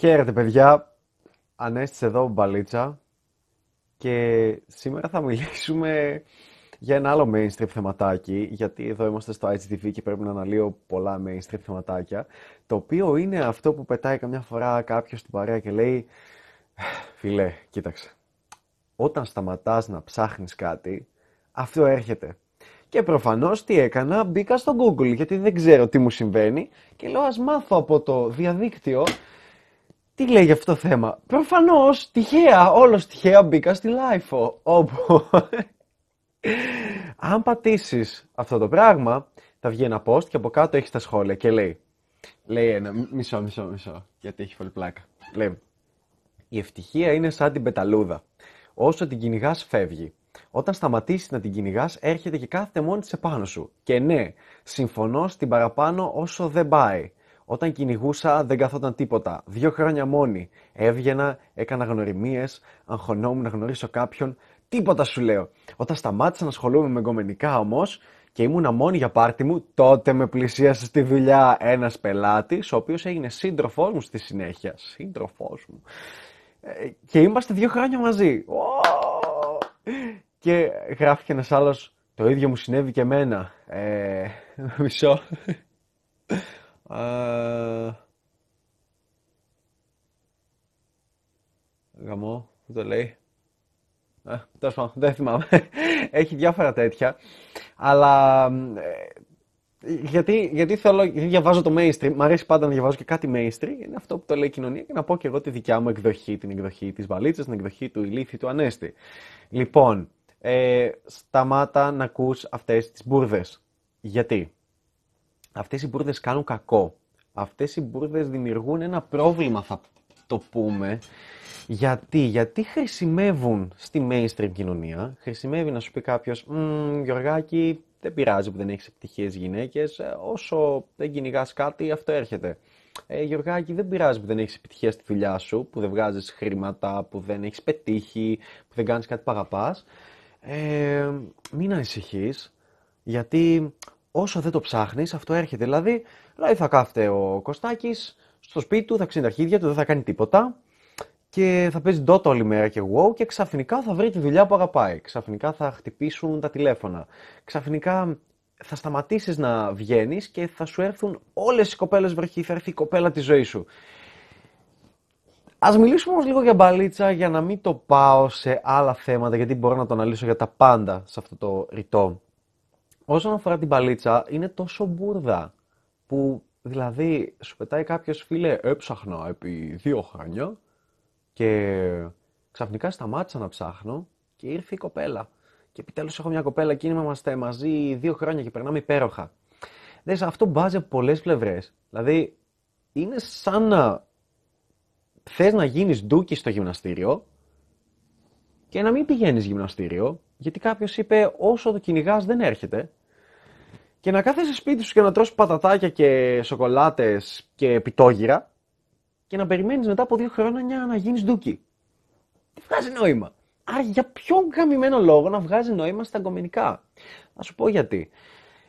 Χαίρετε παιδιά, Ανέστης εδώ μπαλίτσα. Και σήμερα θα μιλήσουμε για ένα άλλο mainstream θεματάκι γιατί εδώ είμαστε στο IGTV και πρέπει να αναλύω πολλά mainstream θεματάκια το οποίο είναι αυτό που πετάει καμιά φορά κάποιος στην παρέα και λέει Φιλέ, κοίταξε, όταν σταματάς να ψάχνεις κάτι, αυτό έρχεται. Και προφανώς τι έκανα, μπήκα στο Google γιατί δεν ξέρω τι μου συμβαίνει και λέω ας μάθω από το διαδίκτυο τι λέει για αυτό το θέμα; Προφανώς, τυχαία, όλος τυχαία μπήκα στη LIFO, όπου αν πατήσεις αυτό το πράγμα, θα βγει ένα post και από κάτω έχεις τα σχόλια και λέει, λέει ένα, μισό, μισό, μισό, γιατί έχει πολύ πλάκα. Λέει, η ευτυχία είναι σαν την πεταλούδα. Όσο την κυνηγάς, φεύγει. Όταν σταματήσεις να την κυνηγάς, έρχεται και κάθεται μόνη της επάνω σου. Και ναι, συμφωνώ στην παραπάνω όσο δεν πάει. Όταν κυνηγούσα δεν καθόταν τίποτα. Δύο χρόνια μόνη. Έβγαινα, έκανα γνωριμίες, αγχωνόμουν να γνωρίσω κάποιον. Τίποτα σου λέω. Όταν σταμάτησα να ασχολούμαι με εγκομενικά όμως και ήμουνα μόνη για πάρτι μου, τότε με πλησίασε στη δουλειά ένας πελάτης, ο οποίος έγινε σύντροφός μου στη συνέχεια. Σύντροφός μου. Ε, και είμαστε δύο χρόνια μαζί. Και γράφει και ένας άλλος, το ίδιο μου συνέβη και εμένα. Ε, μισό. Ε, γαμό, που το λέει. Ε, τέλος πάντων, δεν θυμάμαι. Έχει διάφορα τέτοια. Αλλά ε, γιατί, γιατί θέλω, γιατί διαβάζω το mainstream, μου αρέσει πάντα να διαβάζω και κάτι mainstream, είναι αυτό που το λέει η κοινωνία και να πω και εγώ τη δικιά μου εκδοχή, την εκδοχή της βαλίτσας, την εκδοχή του ηλίθι, του ανέστη. Λοιπόν, ε, σταμάτα να ακούς αυτές τις μπουρδες. Γιατί; Αυτές οι μπουρδες κάνουν κακό. Αυτές οι μπουρδες δημιουργούν ένα πρόβλημα, θα το πούμε. Γιατί, γιατί χρησιμεύουν στη mainstream κοινωνία. Χρησιμεύει να σου πει κάποιος, Γιωργάκη, δεν πειράζει που δεν έχεις επιτυχίες γυναίκες, ε, όσο δεν κυνηγάς κάτι, αυτό έρχεται. Ε, Γιωργάκη, δεν πειράζει που δεν έχεις επιτυχία στη δουλειά σου, που δεν βγάζεις χρήματα, που δεν έχεις πετύχει, που δεν κάνεις κάτι που αγαπάς. Ε, μην ανησυχείς, γιατί όσο δεν το ψάχνεις, αυτό έρχεται. Δηλαδή, δηλαδή θα κάθεται ο Κωστάκης στο σπίτι του, θα ξύνει τα αρχίδια του, δεν θα κάνει τίποτα και θα παίζει Dota όλη μέρα και wow και ξαφνικά θα βρει τη δουλειά που αγαπάει. Ξαφνικά θα χτυπήσουν τα τηλέφωνα. Ξαφνικά θα σταματήσεις να βγαίνεις και θα σου έρθουν όλες οι κοπέλες βροχή, θα έρθει η κοπέλα της ζωής σου. Ας μιλήσουμε όμως λίγο για μπαλίτσα για να μην το πάω σε άλλα θέματα γιατί μπορώ να το αναλύσω για τα πάντα σε αυτό το ρητό. Όσον αφορά την μπαλίτσα είναι τόσο μπουρδα που δηλαδή σου πετάει κάποιος φίλε έψαχνα επί δύο χρόνια και ξαφνικά σταμάτησα να ψάχνω και ήρθε η κοπέλα. Και επιτέλους έχω μια κοπέλα και είμαστε μαζί δύο χρόνια και περνάμε υπέροχα. Δες, αυτό μπάζει από πολλές πλευρές. Δηλαδή, είναι σαν να θες να γίνεις ντούκι στο γυμναστήριο και να μην πηγαίνεις γυμναστήριο, γιατί κάποιος είπε όσο το κυνηγάς δεν έρχεται. Και να κάθεσαι σπίτι σου και να τρώσει πατατάκια και σοκολάτες και πιτόγυρα και να περιμένεις μετά από δύο χρόνια να γίνεις ντούκι. Τι βγάζει νόημα; Άρα για ποιον γαμημένο λόγο να βγάζει νόημα στα αγκομενικά. Θα σου πω γιατί.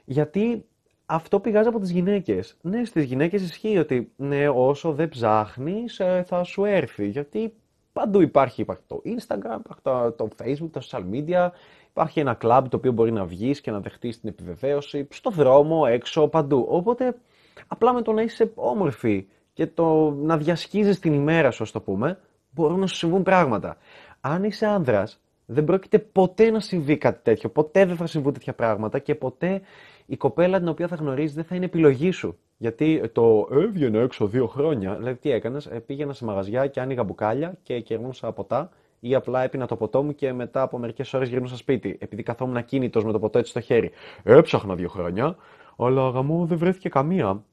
Γιατί αυτό πηγάζει από τις γυναίκες. Ναι, στις γυναίκες ισχύει ότι ναι, όσο δεν ψάχνεις, ε, θα σου έρθει. Γιατί παντού υπάρχει, υπάρχει το Instagram, υπάρχει το, το Facebook, τα social media, υπάρχει ένα κλαμπ το οποίο μπορεί να βγεις και να δεχτείς την επιβεβαίωση, στο δρόμο, έξω, παντού. Οπότε, απλά με το να είσαι όμορφη και το να διασχίζεις την ημέρα σου, ας το πούμε, μπορούν να σου συμβούν πράγματα. Αν είσαι άνδρας, δεν πρόκειται ποτέ να συμβεί κάτι τέτοιο. Ποτέ δεν θα συμβούν τέτοια πράγματα και ποτέ η κοπέλα την οποία θα γνωρίζεις δεν θα είναι επιλογή σου. Γιατί το έβγαινε έξω δύο χρόνια. Δηλαδή, τι έκανες, ε, πήγαινα σε μαγαζιά και άνοιγα μπουκάλια και κερνούσα ποτά ή απλά έπεινα το ποτό μου και μετά από μερικές ώρες γυρνούσα σπίτι. Επειδή καθόμουν ακίνητος με το ποτό έτσι στο χέρι. Έψαχνα δύο χρόνια, αλλά γαμό δεν βρέθηκε καμία.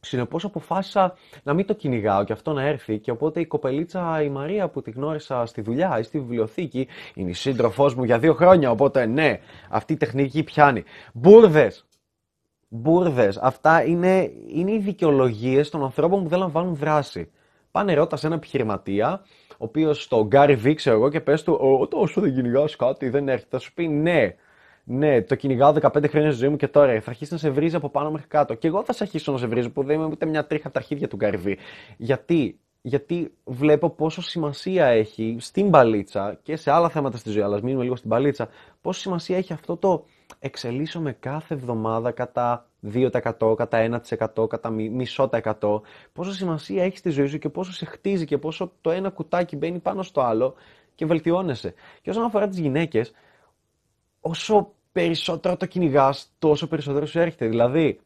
Συνεπώς αποφάσισα να μην το κυνηγάω και αυτό να έρθει και οπότε η κοπελίτσα η Μαρία που τη γνώρισα στη δουλειά ή στη βιβλιοθήκη είναι η σύντροφός μου για δύο χρόνια. Οπότε ναι, αυτή η τεχνική πιάνει. Μπούρδε! Μπούρδε. Αυτά είναι, είναι οι δικαιολογίες των ανθρώπων που δεν λαμβάνουν δράση. Πάνε ρώτας σε ένα επιχειρηματία, ο οποίος στο Γκάρι Βί, ξέρω εγώ, και πες του: Όσο δεν κυνηγάς κάτι, δεν έρχεται. Θα σου πει ναι, ναι, το κυνηγάω 15 χρόνια στη ζωή μου και τώρα θα αρχίσει να σε βρίζει από πάνω μέχρι κάτω. Και εγώ θα σε αρχίσω να σε βρίζω που δεν είμαι ούτε μια τρίχα από τα αρχίδια του Γκαριβί. Γιατί γιατί βλέπω πόσο σημασία έχει στην μπαλίτσα και σε άλλα θέματα στη ζωή, αλλά μείνουμε λίγο στην μπαλίτσα, πόσο σημασία έχει αυτό το εξελίσσομαι κάθε εβδομάδα κατά 2%, κατά 1%, κατά μισό τα εκατό, πόσο σημασία έχει στη ζωή σου και πόσο σε χτίζει και πόσο το ένα κουτάκι μπαίνει πάνω στο άλλο και βελτιώνεσαι. Και όσον αφορά τις γυναίκες, όσο περισσότερο το κυνηγάς, τόσο περισσότερο σου έρχεται. Δηλαδή,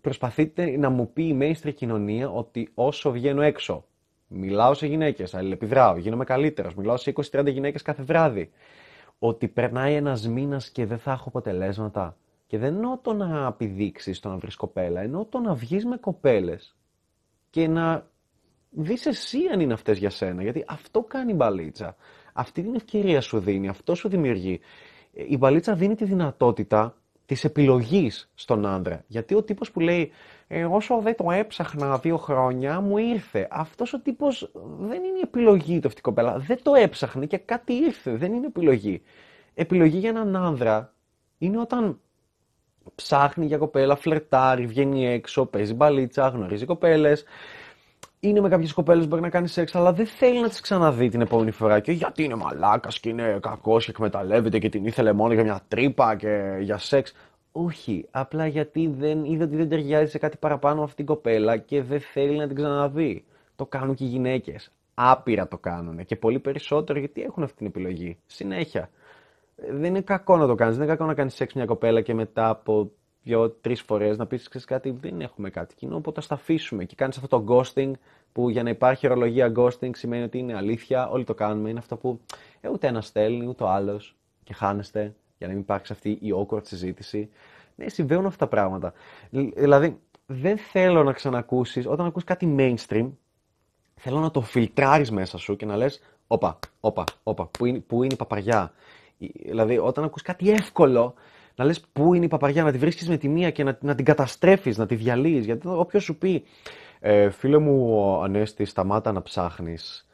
προσπαθείτε να μου πει η mainstream κοινωνία ότι όσο βγαίνω έξω, μιλάω σε γυναίκες, αλληλεπιδράω, γίνομαι καλύτερος, μιλάω σε 20-30 γυναίκες κάθε βράδυ, ότι περνάει ένας μήνας και δεν θα έχω αποτελέσματα. Και δεν εννοώ το να επιδείξεις το να βρεις κοπέλα, εννοώ το να βγεις με κοπέλες και να δεις εσύ αν είναι αυτές για σένα. Γιατί αυτό κάνει η μπαλίτσα. Αυτή την ευκαιρία σου δίνει, αυτό σου δημιουργεί. Η μπαλίτσα δίνει τη δυνατότητα της επιλογής στον άντρα. Γιατί ο τύπος που λέει ε, όσο δεν το έψαχνα δύο χρόνια μου ήρθε. Αυτός ο τύπος δεν είναι επιλογή του αυτή η κοπέλα. Δεν το έψαχνε και κάτι ήρθε. Δεν είναι επιλογή. Επιλογή για έναν άνδρα είναι όταν ψάχνει για κοπέλα, φλερτάρει, βγαίνει έξω, παίζει μπαλίτσα, γνωρίζει κοπέλες, είναι με κάποιες κοπέλες που μπορεί να κάνει σεξ, αλλά δεν θέλει να τις ξαναδεί την επόμενη φορά. Και γιατί είναι μαλάκας και είναι κακός και εκμεταλλεύεται και την ήθελε μόνο για μια τρύπα και για σεξ. Όχι, απλά γιατί δεν είδε ότι δεν ταιριάζει σε κάτι παραπάνω αυτή την κοπέλα και δεν θέλει να την ξαναδεί. Το κάνουν και οι γυναίκες. Άπειρα το κάνουν και πολύ περισσότερο γιατί έχουν αυτή την επιλογή. Συνέχεια. Δεν είναι κακό να το κάνεις. Δεν είναι κακό να κάνεις σεξ μια κοπέλα και μετά από δύο-τρει φορές να πεις: κάτι, δεν έχουμε κάτι κοινό, οπότε θα τα αφήσουμε. Και κάνεις αυτό το ghosting που για να υπάρχει ορολογία ghosting σημαίνει ότι είναι αλήθεια, όλοι το κάνουμε. Είναι αυτό που ε, ούτε ένας στέλνει, ούτε ο άλλος και χάνεστε για να μην υπάρξει αυτή η awkward συζήτηση. Ναι, συμβαίνουν αυτά τα πράγματα. Δηλαδή, δεν θέλω να ξανακούσεις, όταν ακούς κάτι mainstream, θέλω να το φιλτράρεις μέσα σου και να λες, όπα, όπα, όπα, πού είναι, πού είναι η παπαριά. Δηλαδή, όταν ακούς κάτι εύκολο, να λες πού είναι η παπαριά, να τη βρίσκεις με τη μία και να, να την καταστρέφεις, να τη διαλύεις. Γιατί όποιος σου πει, ε, φίλε μου Ανέστη, σταμάτα να ψάχνεις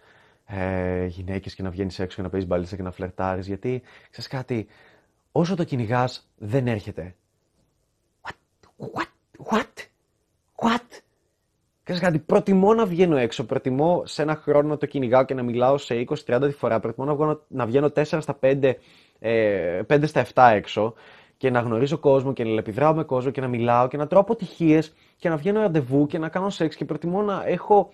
ε, γυναίκες και να βγαίνεις έξω και να παίζεις μπαλίτσα και να φλερτάρεις, γιατί, ξέρεις κάτι, όσο το κυνηγάς δεν έρχεται. What, what, what, what; Ξέρεις κάτι, προτιμώ να βγαίνω έξω, προτιμώ σε ένα χρόνο να το κυνηγάω και να μιλάω σε 20-30 τη φορά, προτιμώ να, βγαίνω, να βγαίνω 4 στα 5, ε, 5 στα 7 έξω, και να γνωρίζω κόσμο και να επιδράω με κόσμο και να μιλάω και να τρώω αποτυχίες και να βγαίνω ραντεβού και να κάνω σεξ και προτιμώ να έχω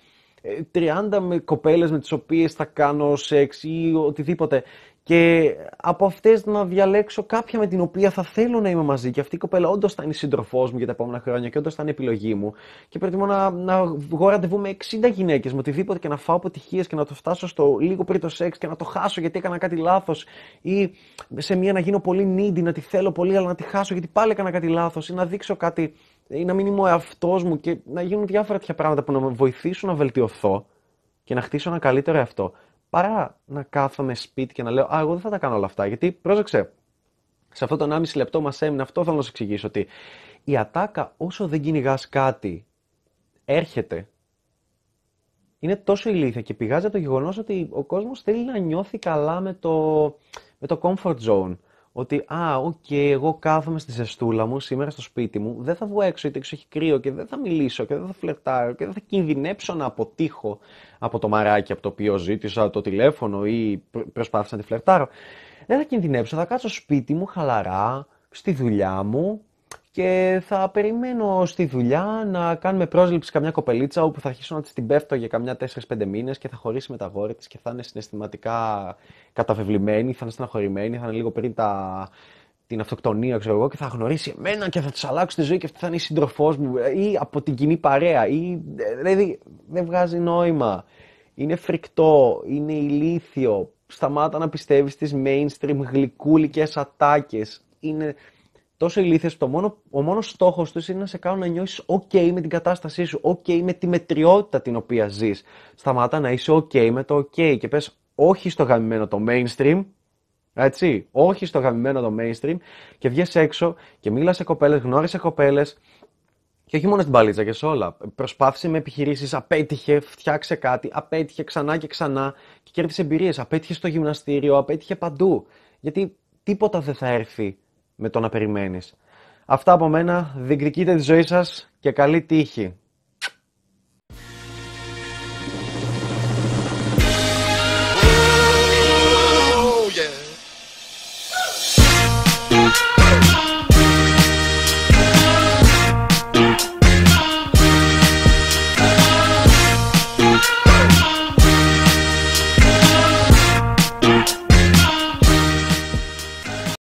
30 ε, με κοπέλες με τις οποίες θα κάνω σεξ ή οτιδήποτε και από αυτές να διαλέξω κάποια με την οποία θα θέλω να είμαι μαζί. Και αυτή η κοπέλα όντως θα είναι σύντροφός μου για τα επόμενα χρόνια και όντως θα είναι επιλογή μου. Και προτιμώ να, να βγω ραντεβού με 60 γυναίκες, με οτιδήποτε και να φάω αποτυχίες και να το φτάσω στο λίγο πριν το σεξ και να το χάσω γιατί έκανα κάτι λάθος. Ή σε μία να γίνω πολύ needy, να τη θέλω πολύ, αλλά να τη χάσω γιατί πάλι έκανα κάτι λάθος. Ή να δείξω κάτι, ή να μην είμαι ο εαυτός μου και να γίνουν διάφορα τέτοια πράγματα που να με βοηθήσουν να βελτιωθώ και να χτίσω ένα καλύτερο εαυτό παρά να κάθομαι σπίτι και να λέω Α, εγώ δεν θα τα κάνω όλα αυτά. Γιατί πρόσεξε, σε αυτό το 1,5 λεπτό μας έμεινε αυτό, θέλω να σου εξηγήσω ότι η ατάκα όσο δεν κυνηγάς κάτι έρχεται. Είναι τόσο ηλίθια και πηγάζει από το γεγονός ότι ο κόσμος θέλει να νιώθει καλά με το, με το comfort zone. Ότι, α, OK, okay, εγώ κάθομαι στη ζεστούλα μου σήμερα στο σπίτι μου, δεν θα βγω έξω γιατί έξω έχει κρύο και δεν θα μιλήσω και δεν θα φλερτάρω και δεν θα κινδυνέψω να αποτύχω από το μαράκι από το οποίο ζήτησα το τηλέφωνο ή προσπάθησα να τη φλερτάρω. Δεν θα κινδυνέψω, θα κάτσω σπίτι μου χαλαρά, στη δουλειά μου και θα περιμένω στη δουλειά να κάνουμε πρόσληψη καμιά κοπελίτσα όπου θα αρχίσω να της την πέφτω για καμιά 4-5 μήνες και θα χωρίσει με τα αγόρια της και θα είναι συναισθηματικά καταβεβλημένη, θα είναι στεναχωρημένη, θα είναι λίγο πριν τα, την αυτοκτονία, ξέρω εγώ, και θα γνωρίσει εμένα και θα της αλλάξει τη ζωή και αυτή θα είναι η σύντροφός μου ή από την κοινή παρέα. Ή, δηλαδή δεν βγάζει νόημα. Είναι φρικτό, είναι ηλίθιο. Σταμάτα να πιστεύεις στις mainstream γλυκούλικες ατάκες. Είναι τόσο ηλίθιες που το μόνο, ο μόνος στόχος τους είναι να σε κάνουν να νιώσεις ok με την κατάστασή σου, ok με τη μετριότητα την οποία ζεις. Σταμάτα να είσαι ok με το ok και πες όχι στο γαμημένο το mainstream, έτσι, όχι στο γαμημένο το mainstream και βγες έξω και μίλας σε κοπέλες, γνώρισες κοπέλες και όχι μόνο στην παλίτσα και σε όλα. Προσπάθησε με επιχειρήσεις, απέτυχε, φτιάξε κάτι, απέτυχε ξανά και ξανά και κέρδισες εμπειρίες. Απέτυχε στο γυμναστήριο, απέτυχε παντού. Γιατί τίποτα δεν θα έρθει με το να περιμένεις. Αυτά από μένα, διεκδικείτε τη ζωή σας και καλή τύχη.